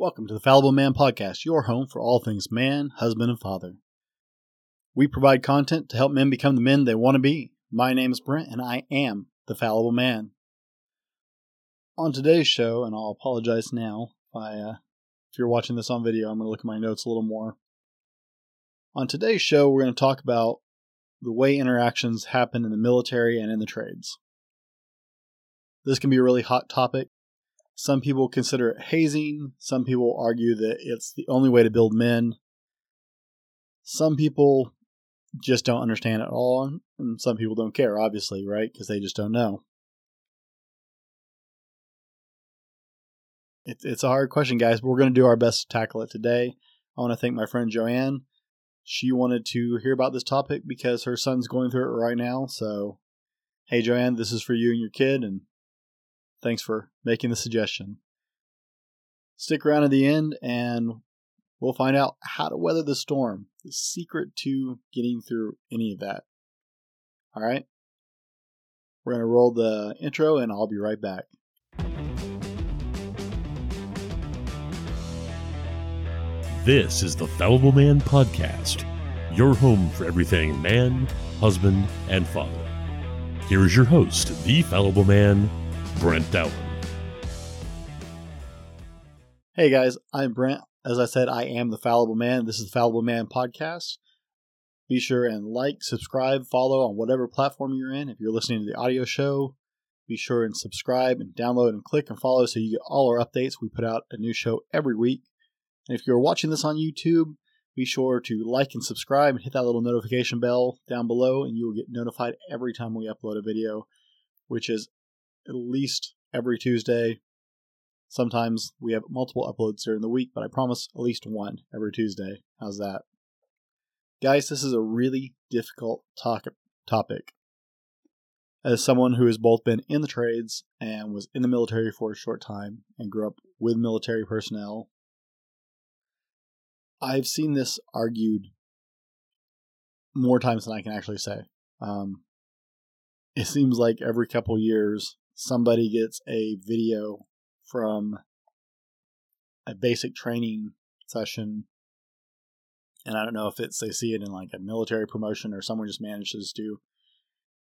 Welcome to the Fallible Man Podcast, your home for all things man, husband, and father. We provide content to help men become the men they want to be. My name is Brent, and I am the Fallible Man. On today's show, and I'll apologize now if, I, uh, if you're watching this on video, I'm going to look at my notes a little more. On today's show, we're going to talk about the way interactions happen in the military and in the trades. This can be a really hot topic. Some people consider it hazing. Some people argue that it's the only way to build men. Some people just don't understand at all, and some people don't care, obviously, right? Because they just don't know. It's it's a hard question, guys, but we're going to do our best to tackle it today. I want to thank my friend Joanne. She wanted to hear about this topic because her son's going through it right now. So, hey, Joanne, this is for you and your kid, and thanks for making the suggestion. Stick around to the end, and we'll find out how to weather the storm, the secret to getting through any of that. All right? We're going to roll the intro, and I'll be right back. This is the Fallible Man Podcast, your home for everything man, husband, and father. Here is your host, the Fallible Man, Brent Dowling. Hey guys, I'm Brent. As I said, I am the Fallible Man. This is the Fallible Man Podcast. Be sure and like, subscribe, follow on whatever platform you're in. If you're listening to the audio show, be sure and subscribe and download and click and follow so you get all our updates. We put out a new show every week. And if you're watching this on YouTube, be sure to like and subscribe and hit that little notification bell down below, and you will get notified every time we upload a video, which is at least every Tuesday. Sometimes we have multiple uploads during the week, but I promise at least one every Tuesday. How's that? Guys, this is a really difficult topic. As someone who has both been in the trades and was in the military for a short time and grew up with military personnel, I've seen this argued more times than I can actually say. Um, it seems like every couple years somebody gets a video from a basic training session and I don't know if it's they see it in like a military promotion or someone just manages to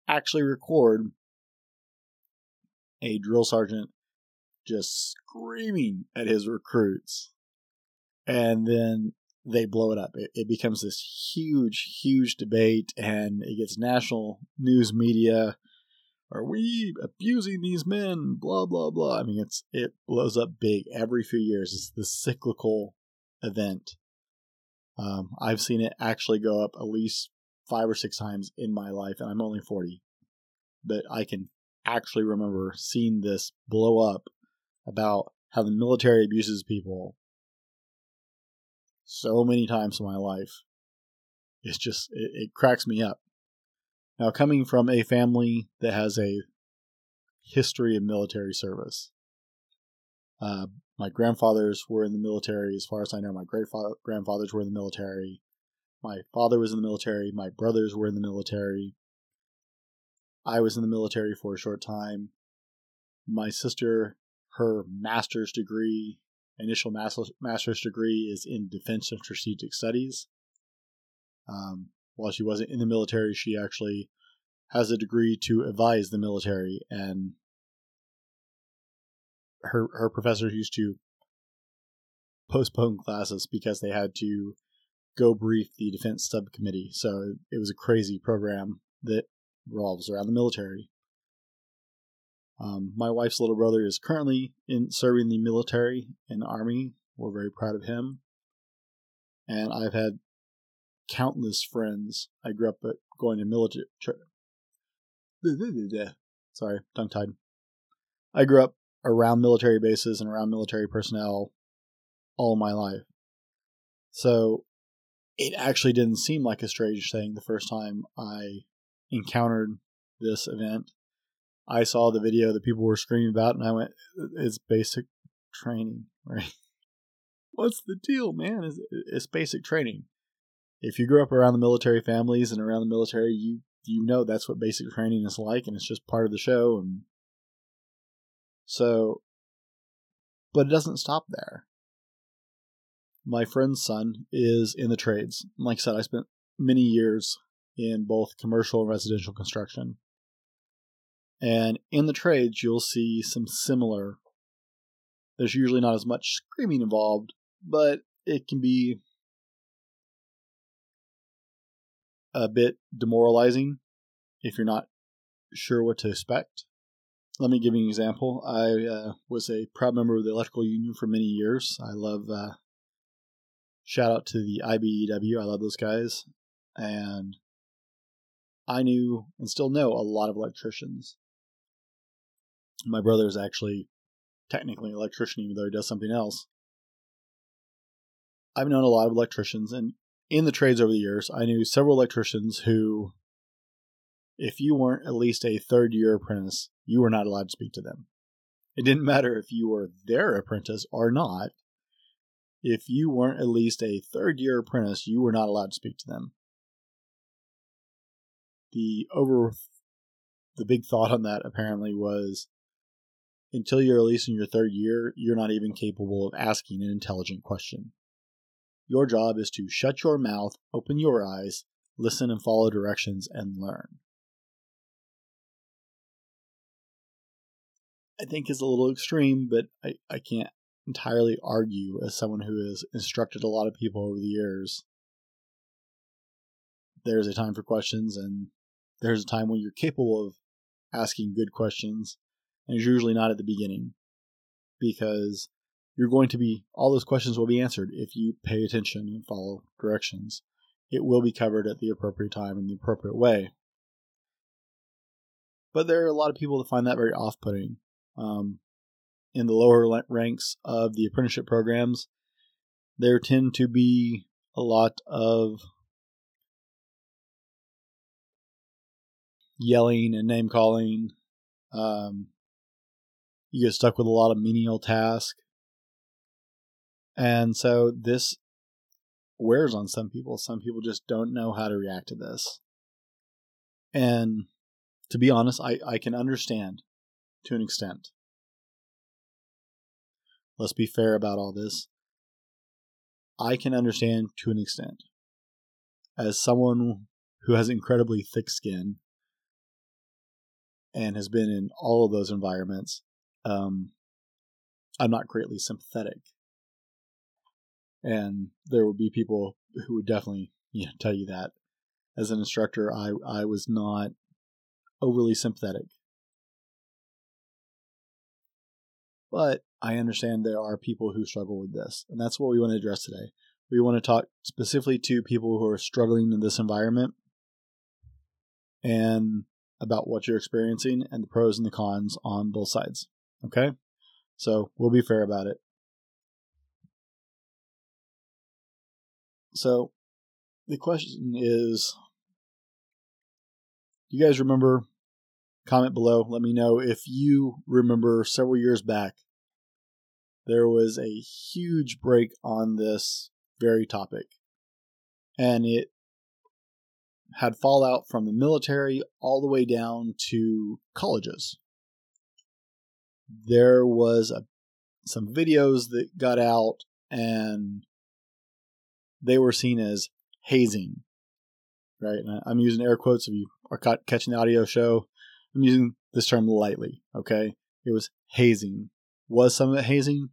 actually record a drill sergeant just screaming at his recruits and then they blow it up. It, it, becomes this huge, huge debate, and it gets national news media. Are we abusing these men? Blah blah blah. I mean, it's it blows up big every few years. It's the cyclical event. Um, I've seen it actually go up at least five or six times in my life, and I'm only forty, but I can actually remember seeing this blow up about how the military abuses people so many times in my life. It's just, it, it cracks me up. Now, coming from a family that has a history of military service, uh, my grandfathers were in the military. As far as I know, my great grandfathers were in the military. My father was in the military. My brothers were in the military. I was in the military for a short time. My sister, her master's degree initial master's degree is in defense and strategic studies. Um, while she wasn't in the military, she actually has a degree to advise the military, and her her professors used to postpone classes because they had to go brief the defense subcommittee. So it was a crazy program that revolves around the military. Um, my wife's little brother is currently in serving the military in the army. We're very proud of him. And I've had countless friends. I grew up uh, going to military. Sorry, tongue tied. I grew up around military bases and around military personnel all my life. So it actually didn't seem like a strange thing the first time I encountered this event. I saw the video that people were screaming about, and I went, uh, "It's basic training, right? What's the deal, man? It's basic training. If you grew up around the military families and around the military, you you know that's what basic training is like, and it's just part of the show. And so, but it doesn't stop there. my friend's son is in the trades. Like I said, I spent many years in both commercial and residential construction. And in the trades, you'll see some similar. There's usually not as much screaming involved, but it can be a bit demoralizing if you're not sure what to expect. Let me give you an example. I uh, was a proud member of the electrical union for many years. I love, uh, shout out to the IBEW. I love those guys. And I knew and still know a lot of electricians. My brother is actually technically an electrician, even though he does something else. I've known a lot of electricians, and in the trades over the years, I knew several electricians who, if you weren't at least a third year apprentice, you were not allowed to speak to them. It didn't matter if you were their apprentice or not. If you weren't at least a third year apprentice, you were not allowed to speak to them. The over the big thought on that apparently was until you're at least in your third year, you're not even capable of asking an intelligent question. Your job is to shut your mouth, open your eyes, listen and follow directions, and learn. I think is a little extreme, but I, I can't entirely argue as someone who has instructed a lot of people over the years. There's a time for questions, and there's a time when you're capable of asking good questions, and it's usually not at the beginning because you're going to be all those questions will be answered if you pay attention and follow directions. It will be covered at the appropriate time in the appropriate way. But there are a lot of people that find that very off putting. Um, in the lower ranks of the apprenticeship programs, there tend to be a lot of yelling and name calling. Um, you get stuck with a lot of menial tasks. And so this wears on some people. Some people just don't know how to react to this. And to be honest, I, I can understand to an extent. Let's be fair about all this. I can understand to an extent. As someone who has incredibly thick skin and has been in all of those environments, um, I'm not greatly sympathetic and there would be people who would definitely you know, tell you that. As an instructor, I I was not overly sympathetic, but I understand there are people who struggle with this, and that's what we want to address today. We want to talk specifically to people who are struggling in this environment and about what you're experiencing and the pros and the cons on both sides. Okay? So we'll be fair about it. So the question is you guys remember? Comment below. Let me know if you remember several years back. There was a huge break on this very topic. And it had fallout from the military all the way down to colleges. There was a, some videos that got out, and they were seen as hazing, right? And I'm using air quotes if you are catching the audio show. I'm using this term lightly, okay? It was hazing. Was some of it hazing?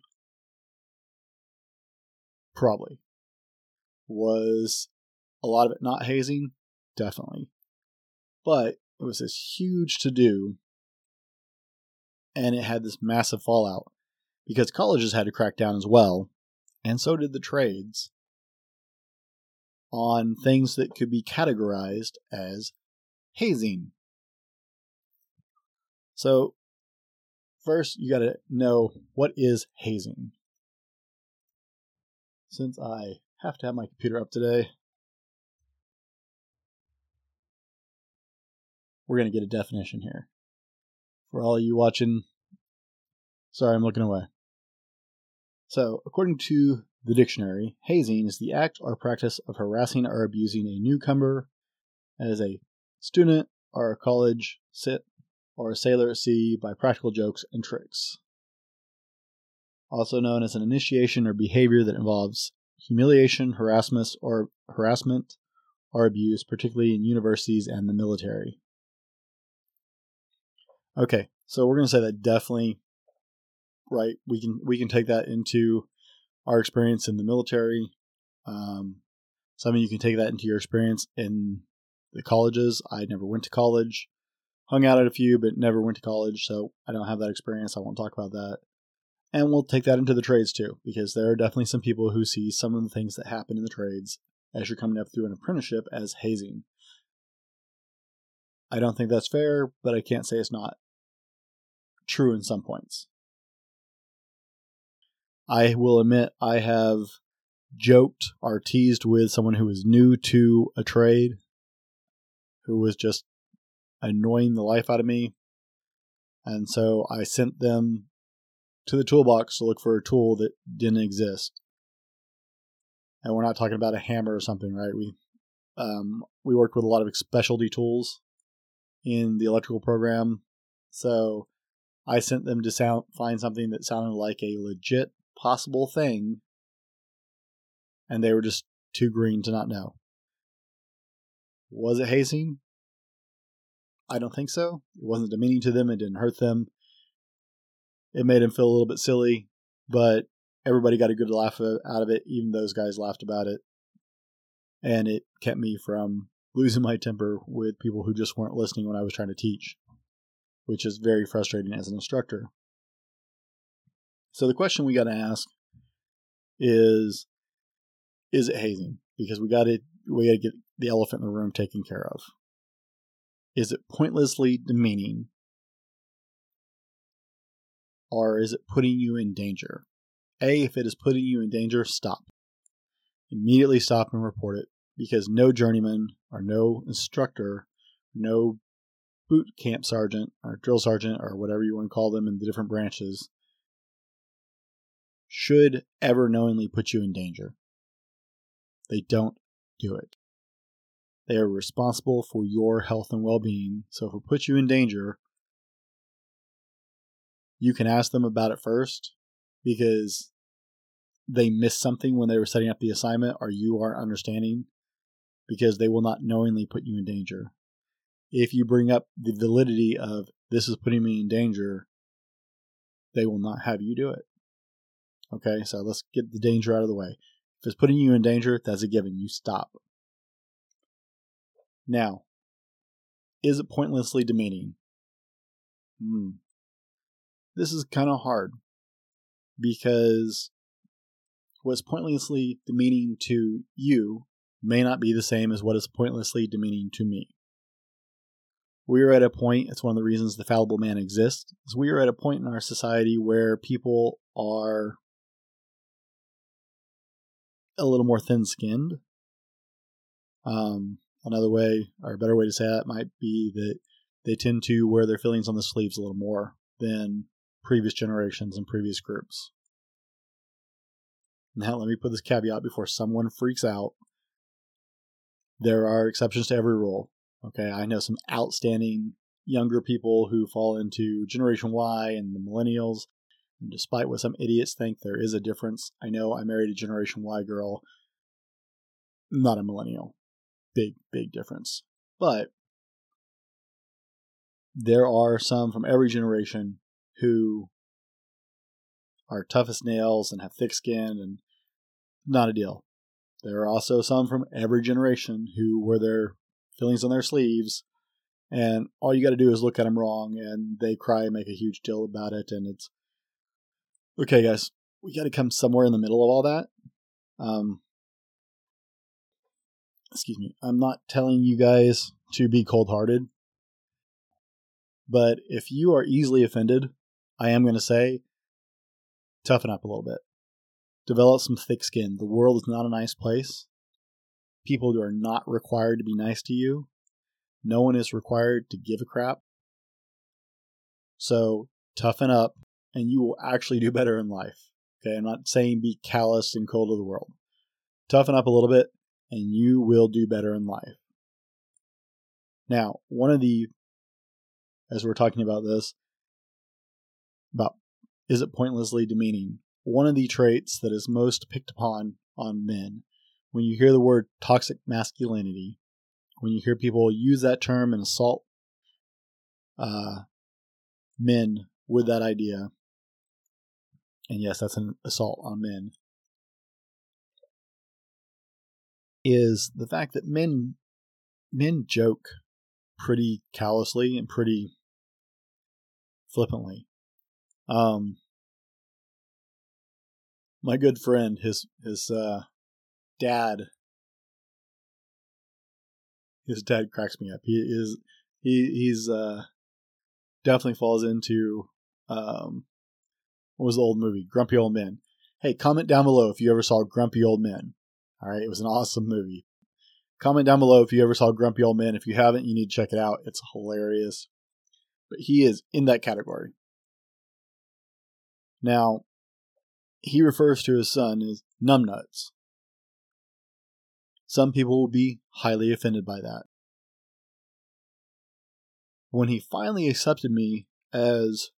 Probably. Was a lot of it not hazing? Definitely. But it was this huge to do, and it had this massive fallout because colleges had to crack down as well, and so did the trades on things that could be categorized as hazing. So, first, you got to know what is hazing. Since I have to have my computer up today, we're going to get a definition here. For all of you watching, sorry, I'm looking away. So, according to the dictionary, hazing is the act or practice of harassing or abusing a newcomer as a student or a college sit or a sailor at sea by practical jokes and tricks. Also known as an initiation or behavior that involves humiliation, harassment, or harassment or abuse, particularly in universities and the military. Okay, so we're to say that definitely right. We can we can take that into our experience in the military. Um, some of you can take that into your experience in the colleges. I never went to college, hung out at a few, but never went to college, so I don't have that experience. I won't talk about that. And we'll take that into the trades too, because there are definitely some people who see some of the things that happen in the trades as you're coming up through an apprenticeship as hazing. I don't think that's fair, but I can't say it's not true in some points. I will admit I have joked or teased with someone who was new to a trade, who was just annoying the life out of me. And so I sent them to the toolbox to look for a tool that didn't exist. And we're not talking about a hammer or something, right? We um, we worked with a lot of specialty tools in the electrical program, so I sent them to sound, find something that sounded like a legit possible thing, and they were just too green to not know. Was it hazing? I don't think so. It wasn't demeaning to them. It didn't hurt them. It made them feel a little bit silly, but everybody got a good laugh out of it. Even those guys laughed about it. And it kept me from losing my temper with people who just weren't listening when I was trying to teach, which is very frustrating as an instructor. So the question we got to ask is is it hazing? Because we got to we got to get the elephant in the room taken care of. Is it pointlessly demeaning? Or is it putting you in danger? A, if it is putting you in danger, stop. Immediately stop and report it because no journeyman or no instructor, no boot camp sergeant or drill sergeant or whatever you want to call them in the different branches should ever knowingly put you in danger. They don't do it. They are responsible for your health and well being. So if it puts you in danger, you can ask them about it first because they missed something when they were setting up the assignment or you aren't understanding because they will not knowingly put you in danger. If you bring up the validity of this is putting me in danger, they will not have you do it. Okay, so let's get the danger out of the way. If it's putting you in danger, that's a given. You stop. Now, is it pointlessly demeaning? Hmm. This is kind of hard because what's pointlessly demeaning to you may not be the same as what is pointlessly demeaning to me. We are at a point, it's one of the reasons the fallible man exists, is we are at a point in our society where people are a little more thin skinned. Um, another way, or a better way to say that, might be that they tend to wear their feelings on the sleeves a little more than previous generations and previous groups. Now, let me put this caveat before someone freaks out. There are exceptions to every rule. Okay, I know some outstanding younger people who fall into Generation Y and the millennials and despite what some idiots think, there is a difference. I know I married a Generation Y girl, not a millennial. Big, big difference. But there are some from every generation who are tough as nails and have thick skin and not a deal. There are also some from every generation who wear their feelings on their sleeves and all you got to do is look at them wrong and they cry and make a huge deal about it and it's Okay, guys, we got to come somewhere in the middle of all that. Um, excuse me. I'm not telling you guys to be cold hearted, but if you are easily offended, I am going to say toughen up a little bit. Develop some thick skin. The world is not a nice place. People are not required to be nice to you. No one is required to give a crap. So toughen up and you will actually do better in life. Okay, I'm not saying be callous and cold to the world. Toughen up a little bit, and you will do better in life. Now, one of the, as we're talking about this, about is it pointlessly demeaning? one of the traits that is most picked upon on men. When you hear the word toxic masculinity, when you hear people use that term and assault uh, men with that idea, and yes, that's an assault on men, is the fact that men men joke pretty callously and pretty flippantly. Um, my good friend, his his uh, dad, his dad cracks me up. He is he he's uh, definitely falls into um, what was the old movie Grumpy Old Men. Hey, comment down below if you ever saw Grumpy Old Men. All right, it was an awesome movie. Comment down below if you ever saw Grumpy Old Men. If you haven't, you need to check it out. It's hilarious. But he is in that category. Now, he refers to his son as numbnuts. Some people will be highly offended by that. When he finally accepted me as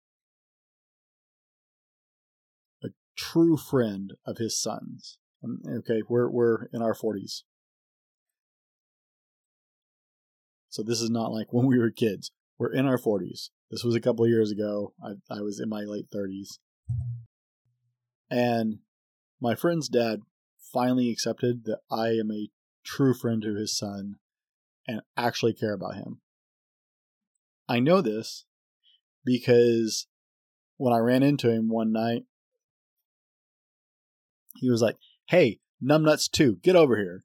true friend of his son's, um, okay, we're, we're in our 40s. So this is not like when we were kids. We're in our 40s. This was a couple years ago. I, I was in my late 30s. And my friend's dad finally accepted that I am a true friend to his son and actually care about him. I know this because when I ran into him one night, he was like, Hey, numbnuts too, get over here.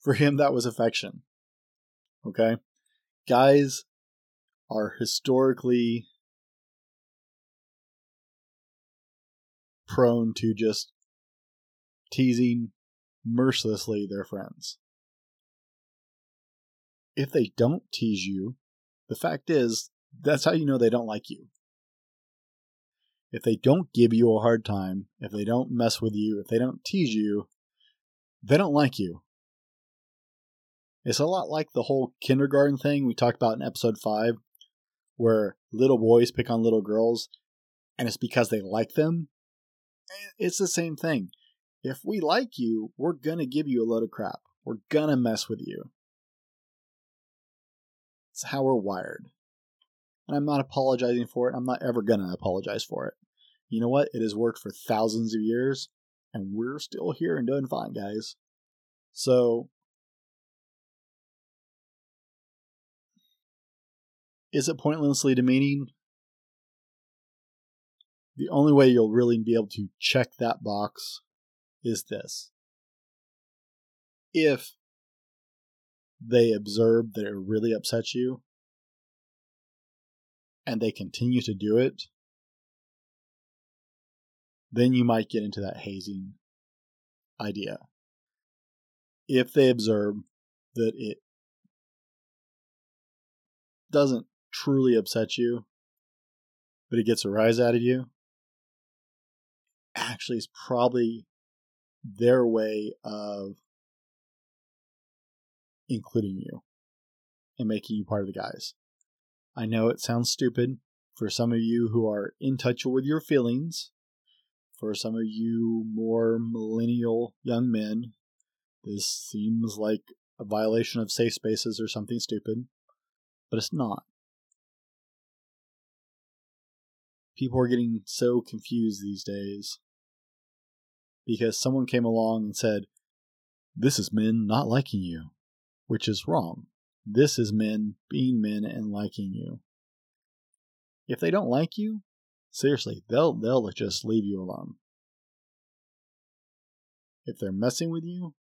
For him, that was affection. Okay? Guys are historically prone to just teasing mercilessly their friends. If they don't tease you, the fact is, that's how you know they don't like you. If they don't give you a hard time, if they don't mess with you, if they don't tease you, they don't like you. It's a lot like the whole kindergarten thing we talked about in episode 5, where little boys pick on little girls, and it's because they like them. It's the same thing. If we like you, we're going to give you a load of crap. We're going to mess with you. It's how we're wired. And I'm not apologizing for it. I'm not ever going to apologize for it. You know what? It has worked for thousands of years, and we're still here and doing fine, guys. So, is it pointlessly demeaning? The only way you'll really be able to check that box is this. If they observe that it really upsets you and they continue to do it, then you might get into that hazing idea. If they observe that it doesn't truly upset you, but it gets a rise out of you, actually is probably their way of including you and making you part of the guys. I know it sounds stupid for some of you who are in touch with your feelings, for some of you more millennial young men. This seems like a violation of safe spaces or something stupid, but it's not. people are getting so confused these days because someone came along and said, This is men not liking you, which is wrong. This is men being men and liking you. If they don't like you, seriously, they'll they'll just leave you alone. If they're messing with you,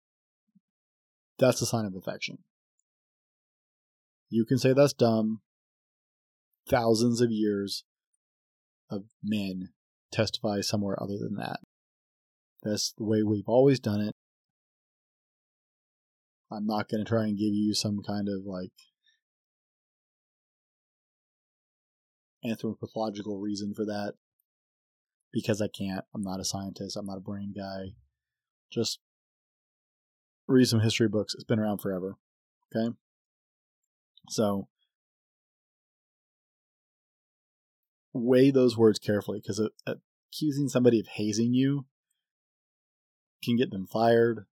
that's a sign of affection. You can say that's dumb. Thousands of years of men testify somewhere other than that. That's the way we've always done it. I'm not going to try and give you some kind of like anthropological reason for that because I can't. I'm not a scientist. I'm not a brain guy. Just read some history books. It's been around forever. Okay? So weigh those words carefully because accusing somebody of hazing you can get them fired,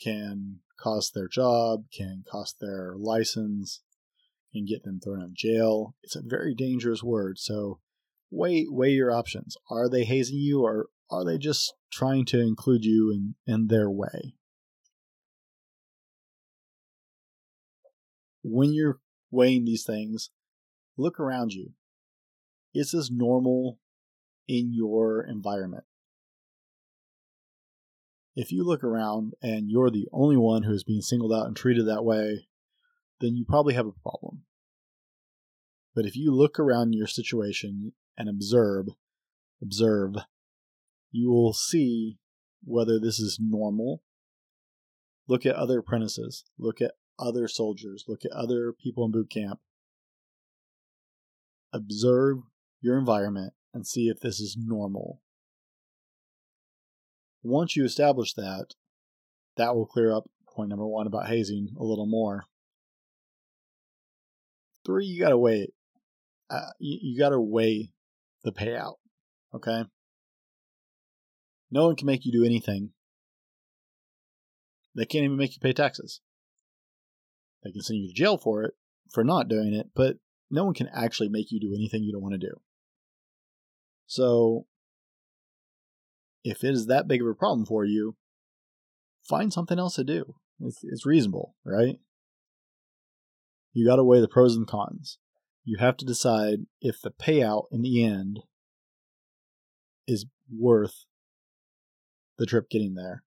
can cost their job, can cost their license, can get them thrown in jail. It's a very dangerous word. So weigh weigh your options. Are they hazing you or are they just trying to include you in, in their way? When you're weighing these things, look around you. Is this normal in your environment? If you look around and you're the only one who is being singled out and treated that way, then you probably have a problem. But if you look around your situation and observe, observe, you will see whether this is normal. Look at other apprentices, look at other soldiers, look at other people in boot camp. Observe your environment and see if this is normal. Once you establish that, that will clear up point number one about hazing a little more. Three, you gotta weigh. Uh, you, you gotta weigh the payout. Okay. No one can make you do anything. They can't even make you pay taxes. They can send you to jail for it for not doing it, but no one can actually make you do anything you don't want to do. So, if it is that big of a problem for you, find something else to do. It's, it's reasonable, right? You got to weigh the pros and cons. You have to decide if the payout in the end is worth the trip getting there.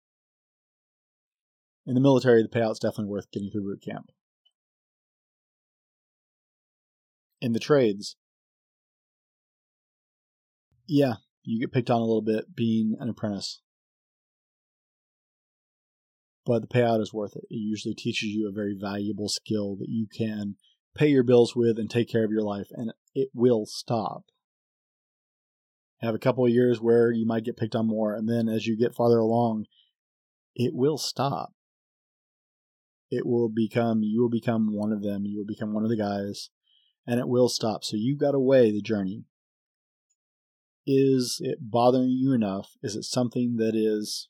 In the military, the payout's definitely worth getting through boot camp. In the trades, yeah, you get picked on a little bit being an apprentice. But the payout is worth it. It usually teaches you a very valuable skill that you can pay your bills with and take care of your life, and it will stop. Have a couple of years where you might get picked on more, and then as you get farther along, it will stop. It will become, you will become one of them, you will become one of the guys, and it will stop. So you got weigh the journey. Is it bothering you enough? Is it something that is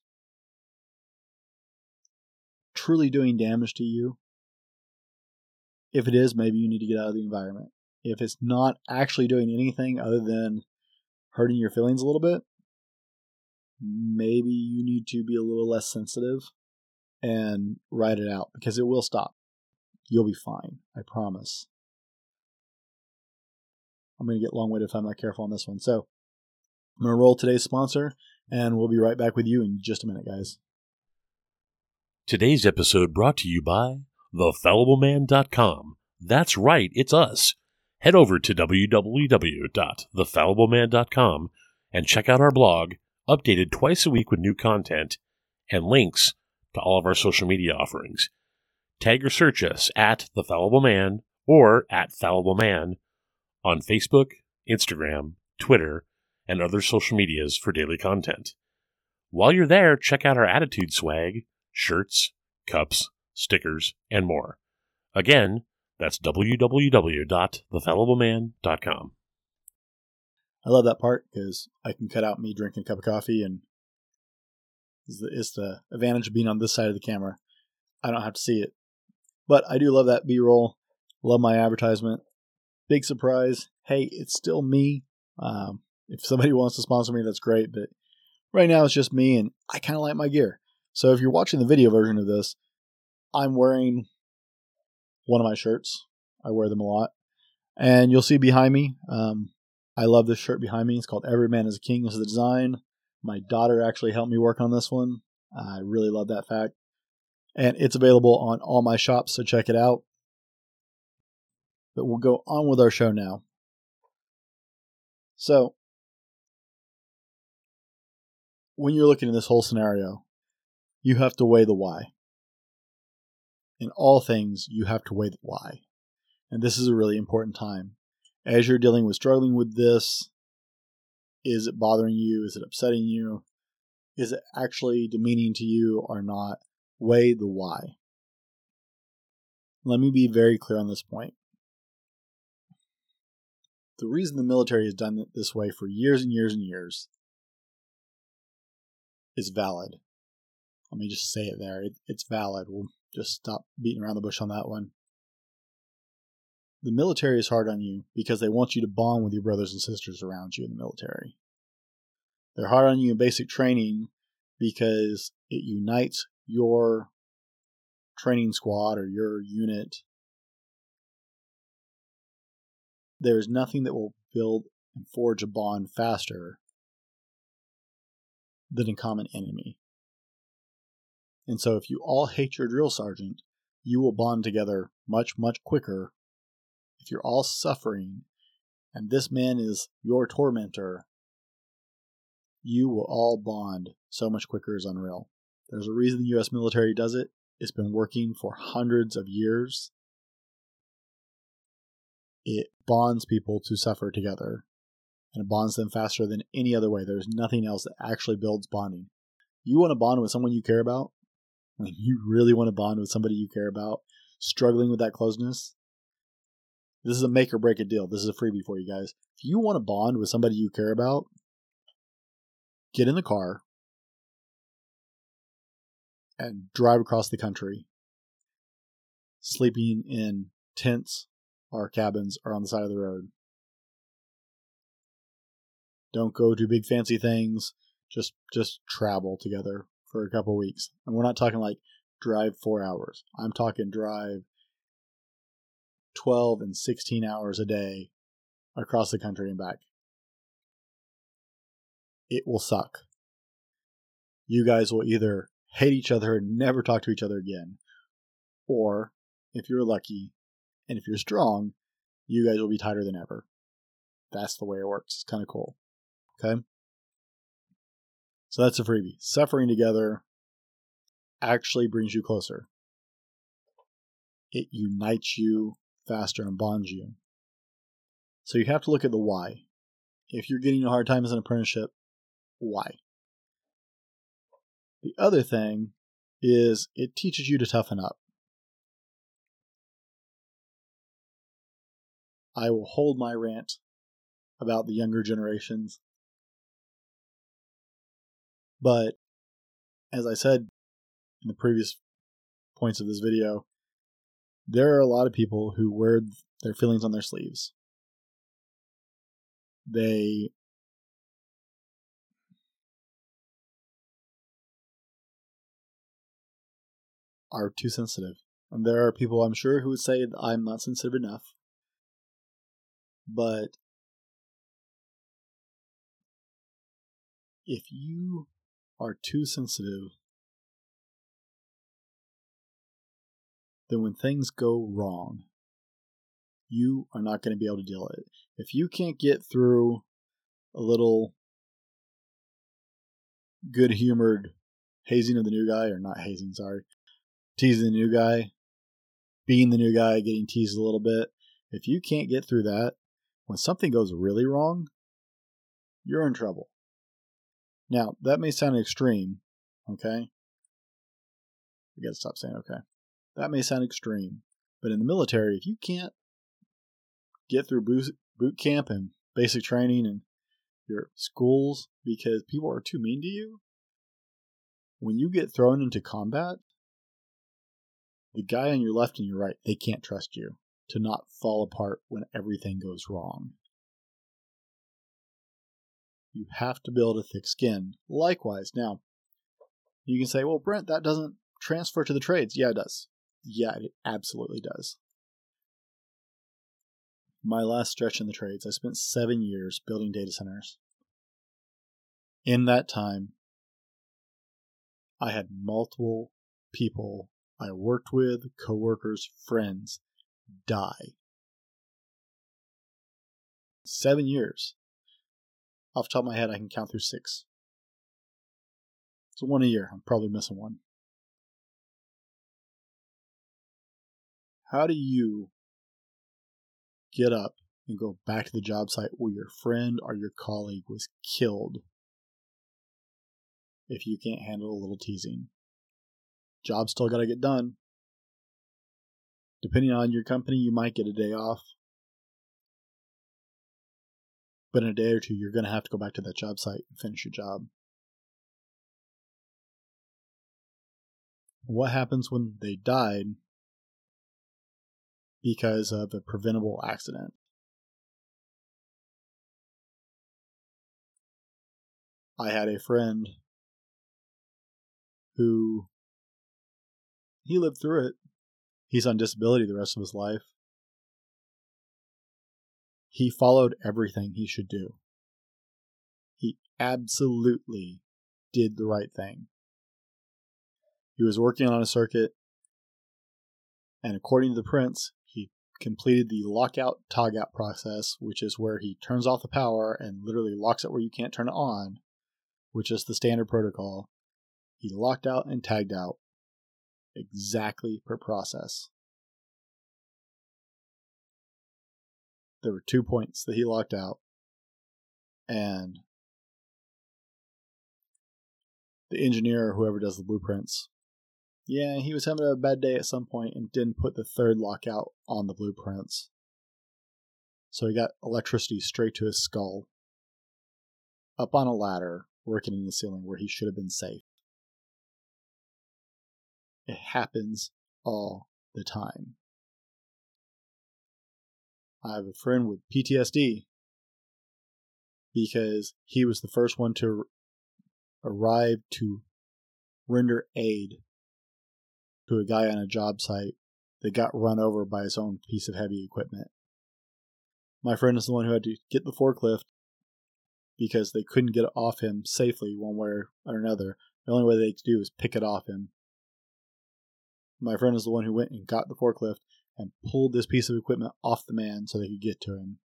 truly doing damage to you? If it is, maybe you need to get out of the environment. If it's not actually doing anything other than hurting your feelings a little bit, maybe you need to be a little less sensitive and ride it out because it will stop. You'll be fine. I promise. I'm going to get long winded if I'm not careful on this one. So I'm going to roll today's sponsor, and we'll be right back with you in just a minute, guys. Today's episode brought to you by thefallibleman.com. That's right, it's us. Head over to www.thefallibleman.com and check out our blog, updated twice a week with new content and links to all of our social media offerings. Tag or search us at The Fallible Man or at Fallible Man on Facebook, Instagram, Twitter, and other social medias for daily content. While you're there, check out our attitude swag, shirts, cups, stickers, and more. Again, that's www.thefallibleman.com. I love that part because I can cut out me drinking a cup of coffee, and it's the, the advantage of being on this side of the camera. I don't have to see it. But I do love that B roll. Love my advertisement. Big surprise. Hey, it's still me. Um, if somebody wants to sponsor me, that's great. But right now it's just me, and I kind of like my gear. So if you're watching the video version of this, I'm wearing one of my shirts. I wear them a lot. And you'll see behind me, um, I love this shirt behind me. It's called Every Man is a King. This is the design. My daughter actually helped me work on this one. I really love that fact. And it's available on all my shops, so check it out. But we'll go on with our show now. So, when you're looking at this whole scenario, you have to weigh the why in all things, you have to weigh the why. And this is a really important time. As you're dealing with struggling with this, is it bothering you? Is it upsetting you? Is it actually demeaning to you or not? Weigh the why. Let me be very clear on this point. The reason the military has done it this way for years and years and years is valid. Let me just say it there. It, it's valid. We'll just stop beating around the bush on that one. The military is hard on you because they want you to bond with your brothers and sisters around you in the military. They're hard on you in basic training because it unites your training squad or your unit. There is nothing that will build and forge a bond faster than a common enemy. And so, if you all hate your drill sergeant, you will bond together much, much quicker. If you're all suffering and this man is your tormentor, you will all bond so much quicker is unreal. There's a reason the US military does it. It's been working for hundreds of years. It bonds people to suffer together and it bonds them faster than any other way. There's nothing else that actually builds bonding. You want to bond with someone you care about? Like you really want to bond with somebody you care about, struggling with that closeness? This is a make or break a deal. This is a freebie for you guys. If you want to bond with somebody you care about, get in the car and drive across the country, sleeping in tents or cabins or on the side of the road. Don't go to big fancy things. Just just travel together for a couple weeks. And we're not talking like drive 4 hours. I'm talking drive 12 and 16 hours a day across the country and back. It will suck. You guys will either hate each other and never talk to each other again, or if you're lucky and if you're strong, you guys will be tighter than ever. That's the way it works. It's kind of cool. Okay. So that's a freebie. Suffering together actually brings you closer. It unites you faster and bonds you. So you have to look at the why. If you're getting a hard time as an apprenticeship, why? The other thing is it teaches you to toughen up. I will hold my rant about the younger generations but as I said in the previous points of this video, there are a lot of people who wear their feelings on their sleeves. They are too sensitive. And there are people I'm sure who would say I'm not sensitive enough. But if you are too sensitive, then when things go wrong, you are not going to be able to deal with it. If you can't get through a little good humored hazing of the new guy, or not hazing, sorry, teasing the new guy, being the new guy, getting teased a little bit, if you can't get through that, when something goes really wrong, you're in trouble. Now, that may sound extreme, okay? I gotta stop saying okay. That may sound extreme, but in the military, if you can't get through boot camp and basic training and your schools because people are too mean to you, when you get thrown into combat, the guy on your left and your right, they can't trust you to not fall apart when everything goes wrong. You have to build a thick skin. Likewise, now, you can say, well, Brent, that doesn't transfer to the trades. Yeah, it does. Yeah, it absolutely does. My last stretch in the trades, I spent seven years building data centers. In that time, I had multiple people I worked with, coworkers, friends die. Seven years. Off the top of my head, I can count through six. So one a year. I'm probably missing one. How do you get up and go back to the job site where your friend or your colleague was killed if you can't handle a little teasing? Job still got to get done. Depending on your company, you might get a day off. But in a day or two, you're going to have to go back to that job site and finish your job. What happens when they died because of a preventable accident? I had a friend who he lived through it. He's on disability the rest of his life. He followed everything he should do. He absolutely did the right thing. He was working on a circuit, and according to the prints, he completed the lockout tagout process, which is where he turns off the power and literally locks it where you can't turn it on, which is the standard protocol. He locked out and tagged out exactly per process. There were two points that he locked out, and the engineer whoever does the blueprints, yeah, he was having a bad day at some point and didn't put the third lockout on the blueprints. So he got electricity straight to his skull, up on a ladder, working in the ceiling where he should have been safe. It happens all the time. I have a friend with PTSD because he was the first one to arrive to render aid to a guy on a job site that got run over by his own piece of heavy equipment. My friend is the one who had to get the forklift because they couldn't get it off him safely one way or another. The only way they could do is pick it off him. My friend is the one who went and got the forklift and pulled this piece of equipment off the man so they could get to him.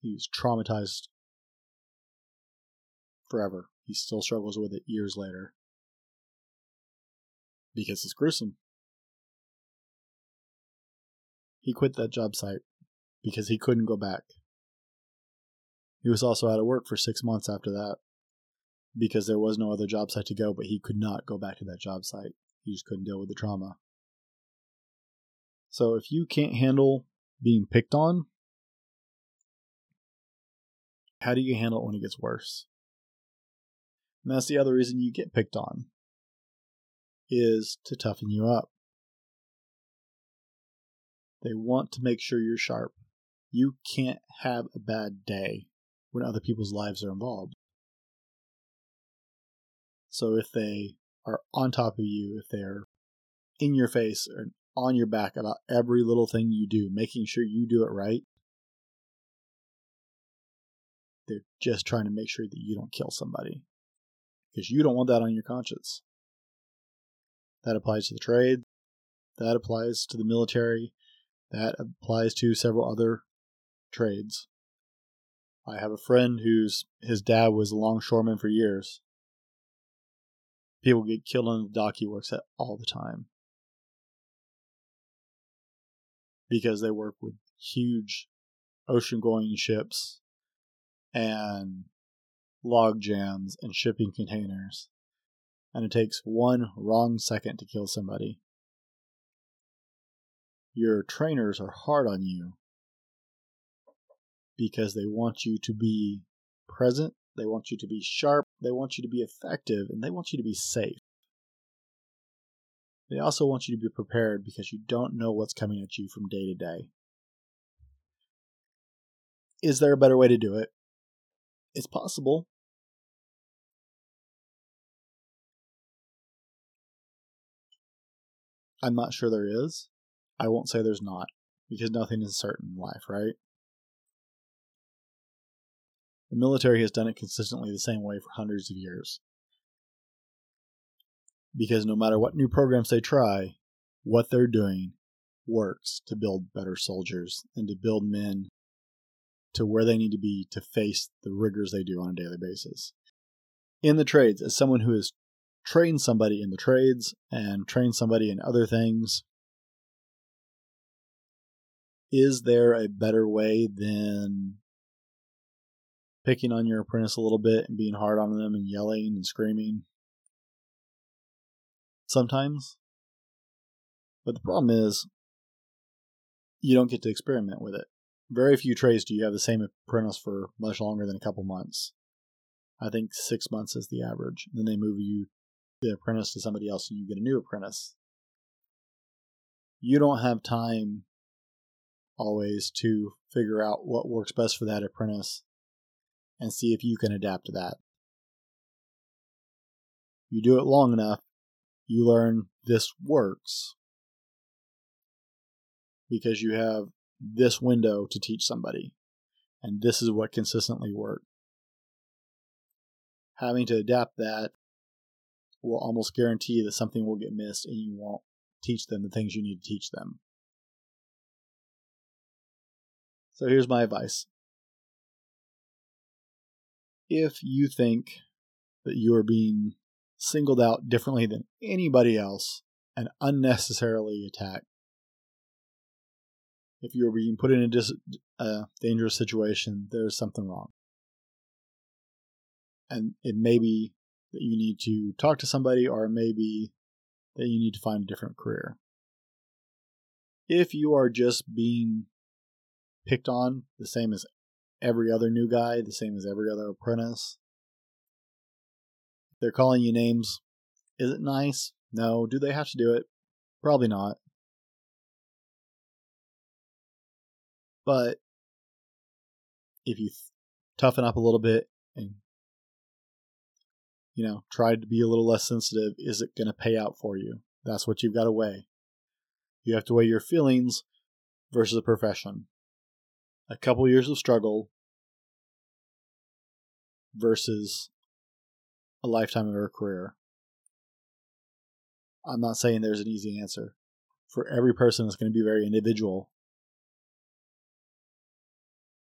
He was traumatized forever. He still struggles with it years later. Because it's gruesome. He quit that job site because he couldn't go back. He was also out of work for six months after that because there was no other job site to go, but he could not go back to that job site. He just couldn't deal with the trauma. So if you can't handle being picked on, how do you handle it when it gets worse? And that's the other reason you get picked on is to toughen you up. They want to make sure you're sharp. You can't have a bad day when other people's lives are involved. So if they are on top of you, if they're in your face or on your back about every little thing you do, making sure you do it right, they're just trying to make sure that you don't kill somebody. Because you don't want that on your conscience. That applies to the trade, that applies to the military, that applies to several other trades. I have a friend whose his dad was a longshoreman for years. People get killed on the dock he works at all the time. Because they work with huge ocean going ships and log jams and shipping containers. And it takes one wrong second to kill somebody. Your trainers are hard on you because they want you to be present, they want you to be sharp, they want you to be effective, and they want you to be safe. They also want you to be prepared because you don't know what's coming at you from day to day. Is there a better way to do it? It's possible. I'm not sure there is. I won't say there's not, because nothing is certain in life, right? The military has done it consistently the same way for hundreds of years. Because no matter what new programs they try, what they're doing works to build better soldiers and to build men to where they need to be to face the rigors they do on a daily basis. In the trades, as someone who has trained somebody in the trades and trained somebody in other things, is there a better way than picking on your apprentice a little bit and being hard on them and yelling and screaming? Sometimes. But the problem is, you don't get to experiment with it. Very few trades do you have the same apprentice for much longer than a couple months. I think six months is the average. Then they move you the apprentice to somebody else and you get a new apprentice. You don't have time always to figure out what works best for that apprentice and see if you can adapt to that. You do it long enough, you learn this works because you have this window to teach somebody, and this is what consistently works. Having to adapt that will almost guarantee that something will get missed and you won't teach them the things you need to teach them. So here's my advice. If you think that you are being singled out differently than anybody else and unnecessarily attacked, if you're being put in a dis- uh, dangerous situation, there's something wrong. And it may be that you need to talk to somebody, or it may be that you need to find a different career. If you are just being picked on the same as every other new guy, the same as every other apprentice, they're calling you names. Is it nice? No. Do they have to do it? Probably not. But if you toughen up a little bit and you know try to be a little less sensitive, is it going to pay out for you? That's what you've got to weigh. You have to weigh your feelings versus a profession. A couple years of struggle versus a lifetime of a career. I'm not saying there's an easy answer. For every person, it's going to be very individual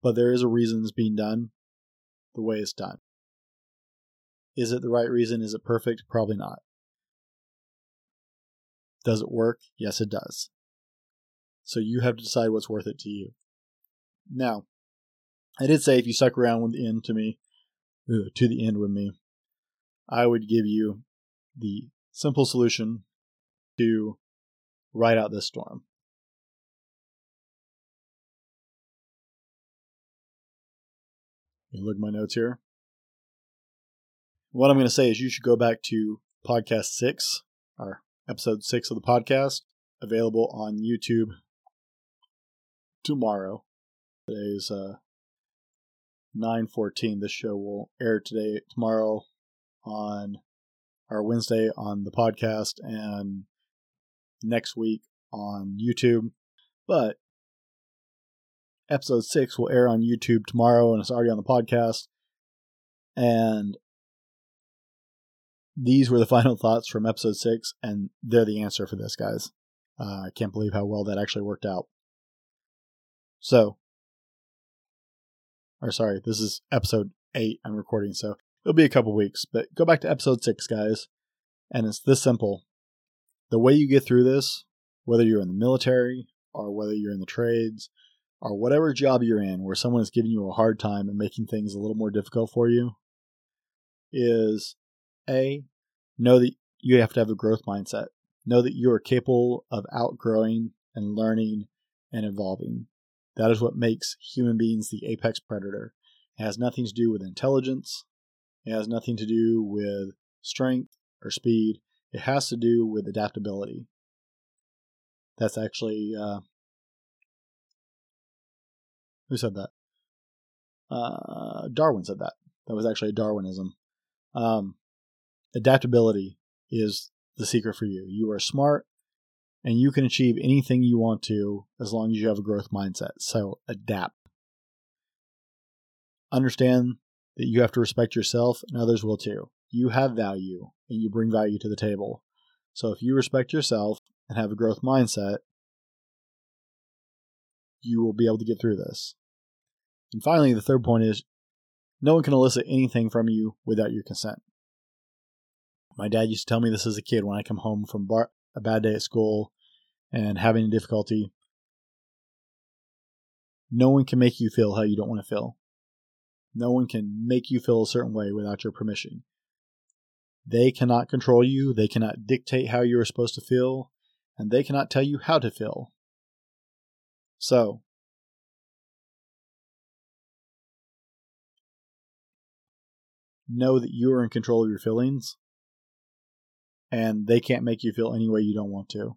but there is a reason it's being done the way it's done. Is it the right reason? Is it perfect? Probably not. Does it work? Yes, it does. So you have to decide what's worth it to you. Now, I did say if you stuck around with the end to me, uh, to the end with me, I would give you the simple solution to ride out this storm. You look at my notes here. What I'm going to say is you should go back to podcast six, or episode six of the podcast, available on YouTube tomorrow. Today's uh, 9:14. This show will air today, tomorrow, on our Wednesday on the podcast, and next week on YouTube. But episode six will air on YouTube tomorrow, and it's already on the podcast. And these were the final thoughts from episode six, and they're the answer for this, guys. Uh, I can't believe how well that actually worked out. So, or sorry, this is episode eight I'm recording, so it'll be a couple weeks. But go back to episode six, guys, and it's this simple. The way you get through this, whether you're in the military or whether you're in the trades or whatever job you're in where someone is giving you a hard time and making things a little more difficult for you is a know that you have to have a growth mindset know that you are capable of outgrowing and learning and evolving that is what makes human beings the apex predator it has nothing to do with intelligence it has nothing to do with strength or speed it has to do with adaptability that's actually uh, who said that? Uh, Darwin said that. That was actually Darwinism. Um, adaptability is the secret for you. You are smart and you can achieve anything you want to as long as you have a growth mindset. So adapt. Understand that you have to respect yourself and others will too. You have value and you bring value to the table. So if you respect yourself and have a growth mindset, you will be able to get through this. And finally, the third point is no one can elicit anything from you without your consent. My dad used to tell me this as a kid when I come home from bar- a bad day at school and having a difficulty. No one can make you feel how you don't want to feel. No one can make you feel a certain way without your permission. They cannot control you, they cannot dictate how you are supposed to feel, and they cannot tell you how to feel. So, know that you are in control of your feelings and they can't make you feel any way you don't want to.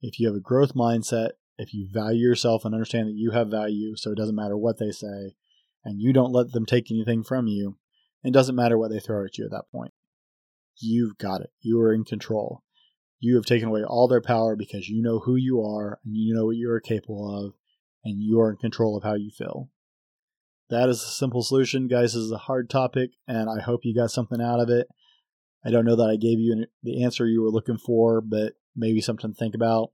If you have a growth mindset, if you value yourself and understand that you have value, so it doesn't matter what they say, and you don't let them take anything from you, it doesn't matter what they throw at you at that point. You've got it. You are in control. You have taken away all their power because you know who you are and you know what you are capable of, and you are in control of how you feel. That is a simple solution, guys. This is a hard topic, and I hope you got something out of it. I don't know that I gave you the answer you were looking for, but maybe something to think about.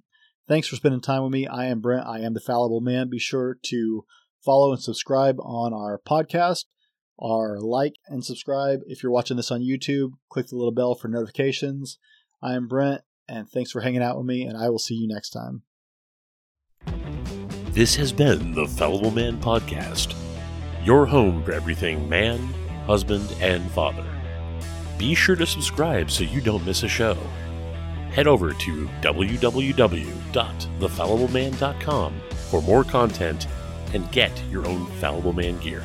Thanks for spending time with me. I am Brent. I am the Fallible Man. Be sure to follow and subscribe on our podcast, our like and subscribe. If you're watching this on YouTube, click the little bell for notifications. I am Brent, and thanks for hanging out with me, and I will see you next time. This has been the Fallible Man Podcast, your home for everything man, husband, and father. Be sure to subscribe so you don't miss a show. Head over to www.thefallibleman.com for more content and get your own Fallible Man gear.